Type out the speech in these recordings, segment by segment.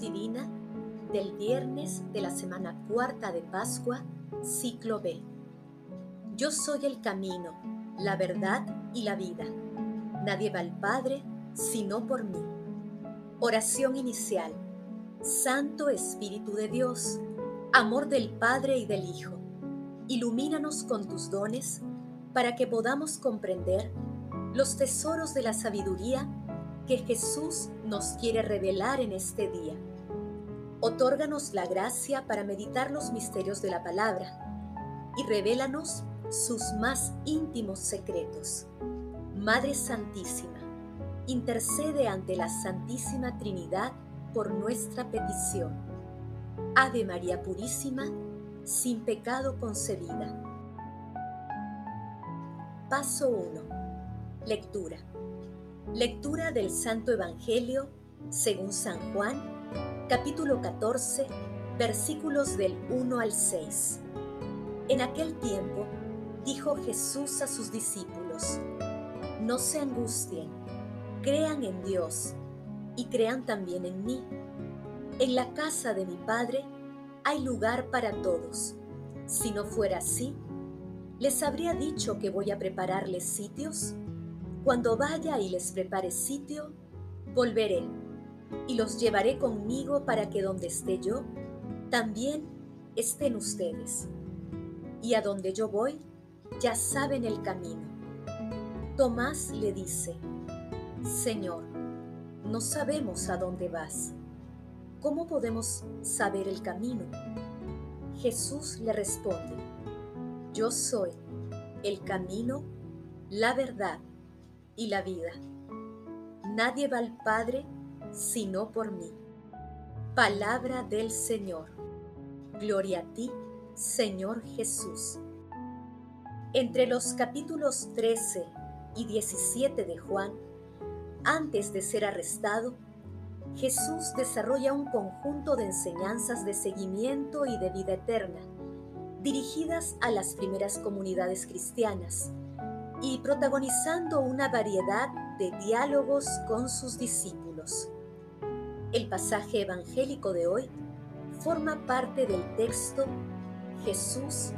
divina del viernes de la semana cuarta de Pascua, ciclo B. Yo soy el camino, la verdad y la vida. Nadie va al Padre sino por mí. Oración inicial. Santo Espíritu de Dios, amor del Padre y del Hijo, ilumínanos con tus dones para que podamos comprender los tesoros de la sabiduría que Jesús nos quiere revelar en este día. Otórganos la gracia para meditar los misterios de la palabra y revélanos sus más íntimos secretos. Madre Santísima, intercede ante la Santísima Trinidad por nuestra petición. Ave María Purísima, sin pecado concebida. Paso 1. Lectura. Lectura del Santo Evangelio según San Juan, capítulo 14, versículos del 1 al 6. En aquel tiempo dijo Jesús a sus discípulos, No se angustien, crean en Dios y crean también en mí. En la casa de mi Padre hay lugar para todos. Si no fuera así, ¿les habría dicho que voy a prepararles sitios? Cuando vaya y les prepare sitio, volveré y los llevaré conmigo para que donde esté yo, también estén ustedes. Y a donde yo voy, ya saben el camino. Tomás le dice, Señor, no sabemos a dónde vas. ¿Cómo podemos saber el camino? Jesús le responde, Yo soy el camino, la verdad y la vida. Nadie va al Padre sino por mí. Palabra del Señor. Gloria a ti, Señor Jesús. Entre los capítulos 13 y 17 de Juan, antes de ser arrestado, Jesús desarrolla un conjunto de enseñanzas de seguimiento y de vida eterna, dirigidas a las primeras comunidades cristianas, y protagonizando una variedad de diálogos con sus discípulos. El pasaje evangélico de hoy forma parte del texto Jesús,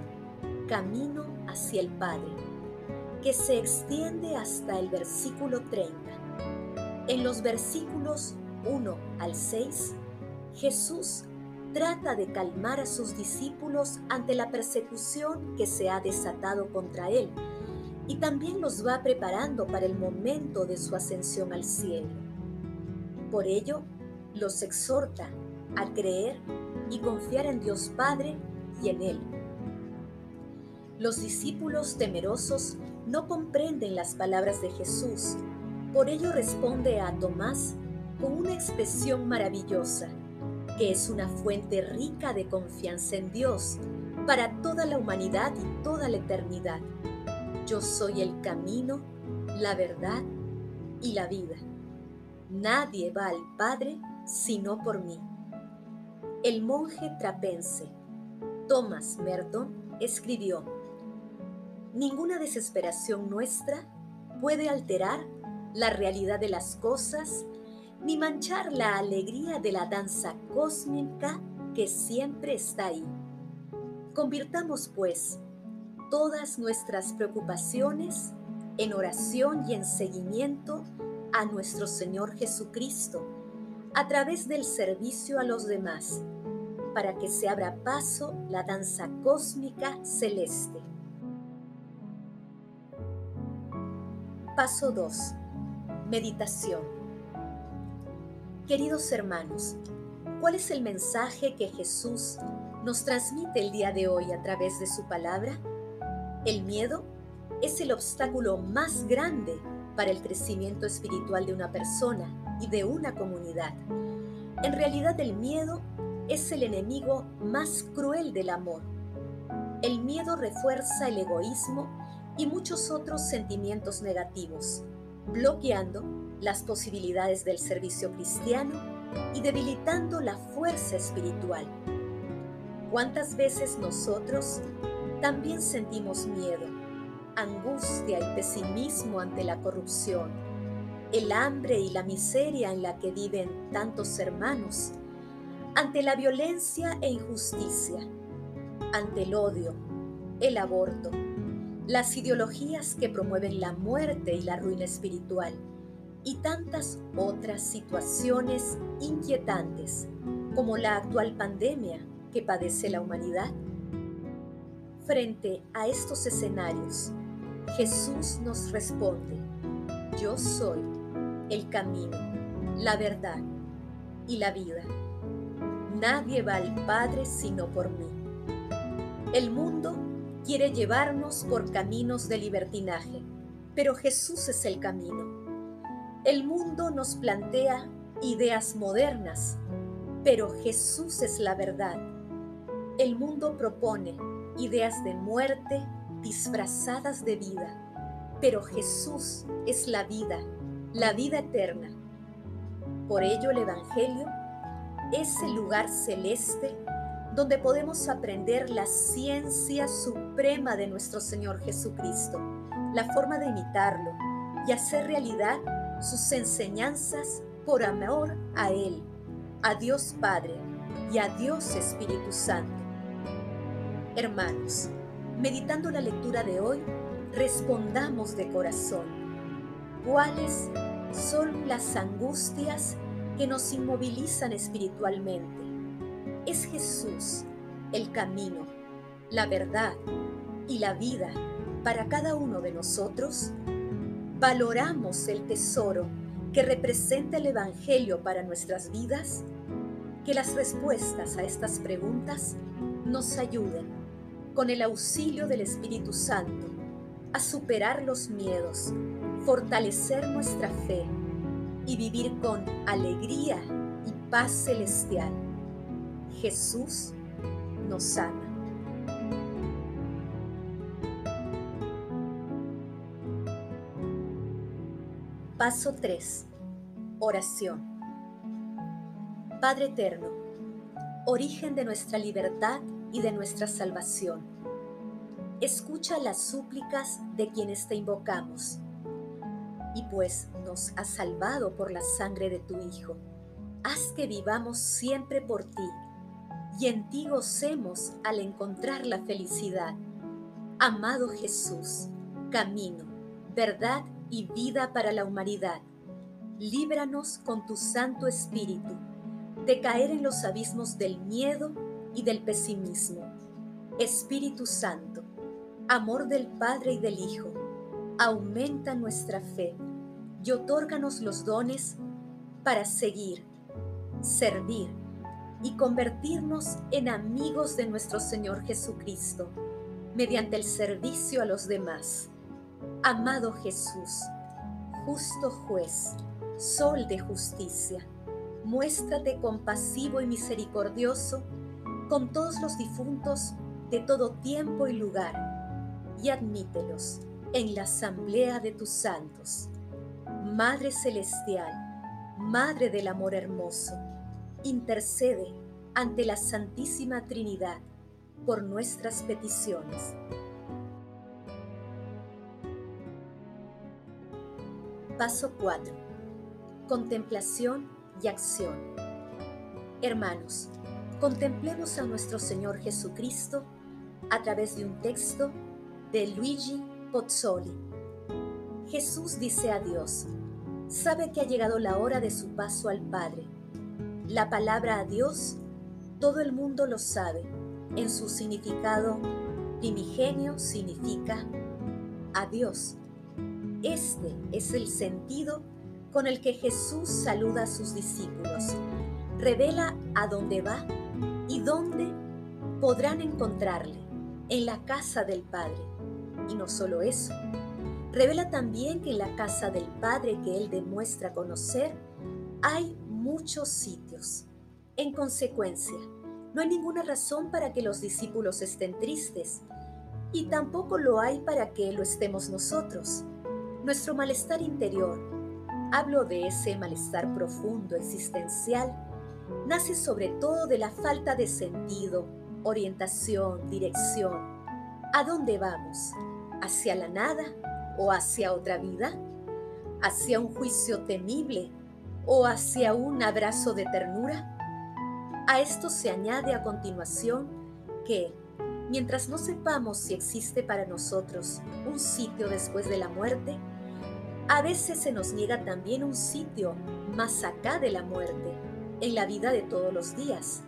Camino hacia el Padre, que se extiende hasta el versículo 30. En los versículos 1 al 6, Jesús trata de calmar a sus discípulos ante la persecución que se ha desatado contra él y también los va preparando para el momento de su ascensión al cielo. Por ello, los exhorta a creer y confiar en Dios Padre y en Él. Los discípulos temerosos no comprenden las palabras de Jesús, por ello responde a Tomás con una expresión maravillosa, que es una fuente rica de confianza en Dios para toda la humanidad y toda la eternidad. Yo soy el camino, la verdad y la vida. Nadie va al Padre sino por mí. El monje trapense Thomas Merton escribió, Ninguna desesperación nuestra puede alterar la realidad de las cosas ni manchar la alegría de la danza cósmica que siempre está ahí. Convirtamos, pues, todas nuestras preocupaciones en oración y en seguimiento a nuestro Señor Jesucristo a través del servicio a los demás, para que se abra paso la danza cósmica celeste. Paso 2. Meditación. Queridos hermanos, ¿cuál es el mensaje que Jesús nos transmite el día de hoy a través de su palabra? El miedo es el obstáculo más grande para el crecimiento espiritual de una persona y de una comunidad. En realidad el miedo es el enemigo más cruel del amor. El miedo refuerza el egoísmo y muchos otros sentimientos negativos, bloqueando las posibilidades del servicio cristiano y debilitando la fuerza espiritual. ¿Cuántas veces nosotros también sentimos miedo, angustia y pesimismo ante la corrupción, el hambre y la miseria en la que viven tantos hermanos, ante la violencia e injusticia, ante el odio, el aborto, las ideologías que promueven la muerte y la ruina espiritual y tantas otras situaciones inquietantes como la actual pandemia que padece la humanidad? Frente a estos escenarios, Jesús nos responde, yo soy el camino, la verdad y la vida. Nadie va al Padre sino por mí. El mundo quiere llevarnos por caminos de libertinaje, pero Jesús es el camino. El mundo nos plantea ideas modernas, pero Jesús es la verdad. El mundo propone ideas de muerte disfrazadas de vida, pero Jesús es la vida, la vida eterna. Por ello el Evangelio es el lugar celeste donde podemos aprender la ciencia suprema de nuestro Señor Jesucristo, la forma de imitarlo y hacer realidad sus enseñanzas por amor a Él, a Dios Padre y a Dios Espíritu Santo. Hermanos, meditando la lectura de hoy, respondamos de corazón. ¿Cuáles son las angustias que nos inmovilizan espiritualmente? Es Jesús el camino, la verdad y la vida para cada uno de nosotros. ¿Valoramos el tesoro que representa el Evangelio para nuestras vidas? Que las respuestas a estas preguntas nos ayuden, con el auxilio del Espíritu Santo, a superar los miedos, fortalecer nuestra fe y vivir con alegría y paz celestial Jesús nos ama. Paso 3. Oración. Padre Eterno, origen de nuestra libertad y de nuestra salvación. Escucha las súplicas de quienes te invocamos. Y pues nos has salvado por la sangre de tu Hijo, haz que vivamos siempre por ti y en ti gocemos al encontrar la felicidad. Amado Jesús, camino, verdad y vida para la humanidad, líbranos con tu Santo Espíritu de caer en los abismos del miedo y del pesimismo. Espíritu Santo, amor del Padre y del Hijo, aumenta nuestra fe y otórganos los dones para seguir, servir, y convertirnos en amigos de nuestro Señor Jesucristo mediante el servicio a los demás. Amado Jesús, justo juez, sol de justicia, muéstrate compasivo y misericordioso con todos los difuntos de todo tiempo y lugar, y admítelos en la asamblea de tus santos. Madre Celestial, Madre del Amor Hermoso, intercede ante la Santísima Trinidad por nuestras peticiones. Paso 4. Contemplación y acción. Hermanos, contemplemos a nuestro Señor Jesucristo a través de un texto de Luigi Pozzoli. Jesús dice a Dios, sabe que ha llegado la hora de su paso al Padre la palabra a Dios, todo el mundo lo sabe. En su significado primigenio significa a Dios. Este es el sentido con el que Jesús saluda a sus discípulos. Revela a dónde va y dónde podrán encontrarle, en la casa del Padre. Y no solo eso, revela también que en la casa del Padre que Él demuestra conocer hay muchos sitios. En consecuencia, no hay ninguna razón para que los discípulos estén tristes y tampoco lo hay para que lo estemos nosotros. Nuestro malestar interior, hablo de ese malestar profundo, existencial, nace sobre todo de la falta de sentido, orientación, dirección. ¿A dónde vamos? ¿Hacia la nada o hacia otra vida? ¿Hacia un juicio temible o hacia un abrazo de ternura? A esto se añade a continuación que, mientras no sepamos si existe para nosotros un sitio después de la muerte, a veces se nos niega también un sitio más acá de la muerte, en la vida de todos los días.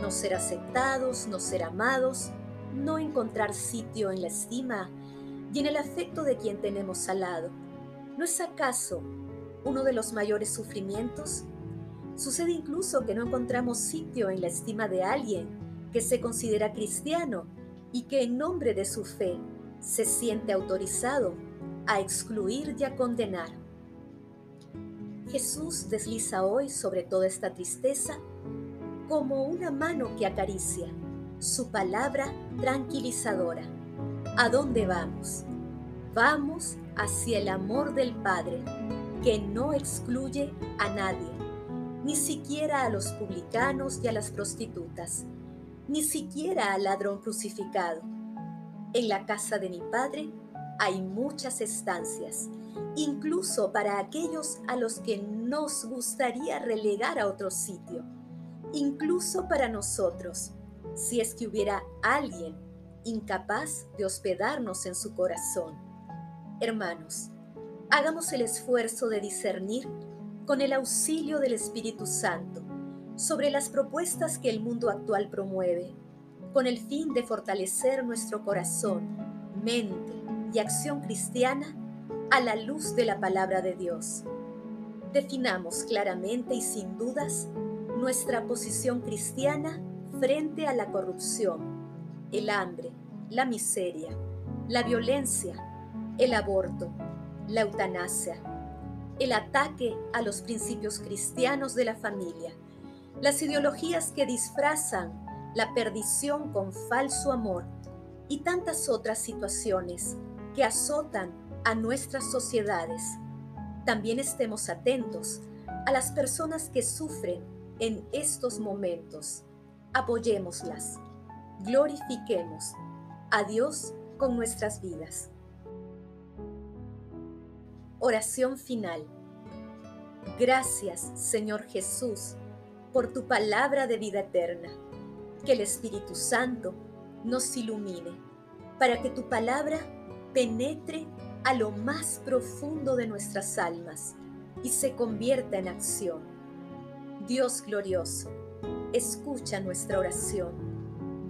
No ser aceptados, no ser amados, no encontrar sitio en la estima y en el afecto de quien tenemos al lado. ¿No es acaso uno de los mayores sufrimientos? Sucede incluso que no encontramos sitio en la estima de alguien que se considera cristiano y que en nombre de su fe se siente autorizado a excluir y a condenar. Jesús desliza hoy sobre toda esta tristeza como una mano que acaricia, su palabra tranquilizadora. ¿A dónde vamos? Vamos hacia el amor del Padre, que no excluye a nadie, ni siquiera a los publicanos y a las prostitutas, ni siquiera al ladrón crucificado. En la casa de mi Padre hay muchas estancias, incluso para aquellos a los que nos gustaría relegar a otro sitio, incluso para nosotros, si es que hubiera alguien incapaz de hospedarnos en su corazón. Hermanos, hagamos el esfuerzo de discernir con el auxilio del Espíritu Santo sobre las propuestas que el mundo actual promueve, con el fin de fortalecer nuestro corazón, mente y acción cristiana a la luz de la palabra de Dios. Definamos claramente y sin dudas nuestra posición cristiana frente a la corrupción, el hambre, la miseria, la violencia, el aborto, la eutanasia, el ataque a los principios cristianos de la familia, las ideologías que disfrazan la perdición con falso amor y tantas otras situaciones que azotan a nuestras sociedades. También estemos atentos a las personas que sufren en estos momentos. Apoyémoslas, glorifiquemos a Dios con nuestras vidas. Oración final. Gracias, Señor Jesús, por tu palabra de vida eterna. Que el Espíritu Santo nos ilumine para que tu palabra penetre a lo más profundo de nuestras almas y se convierta en acción. Dios glorioso, escucha nuestra oración.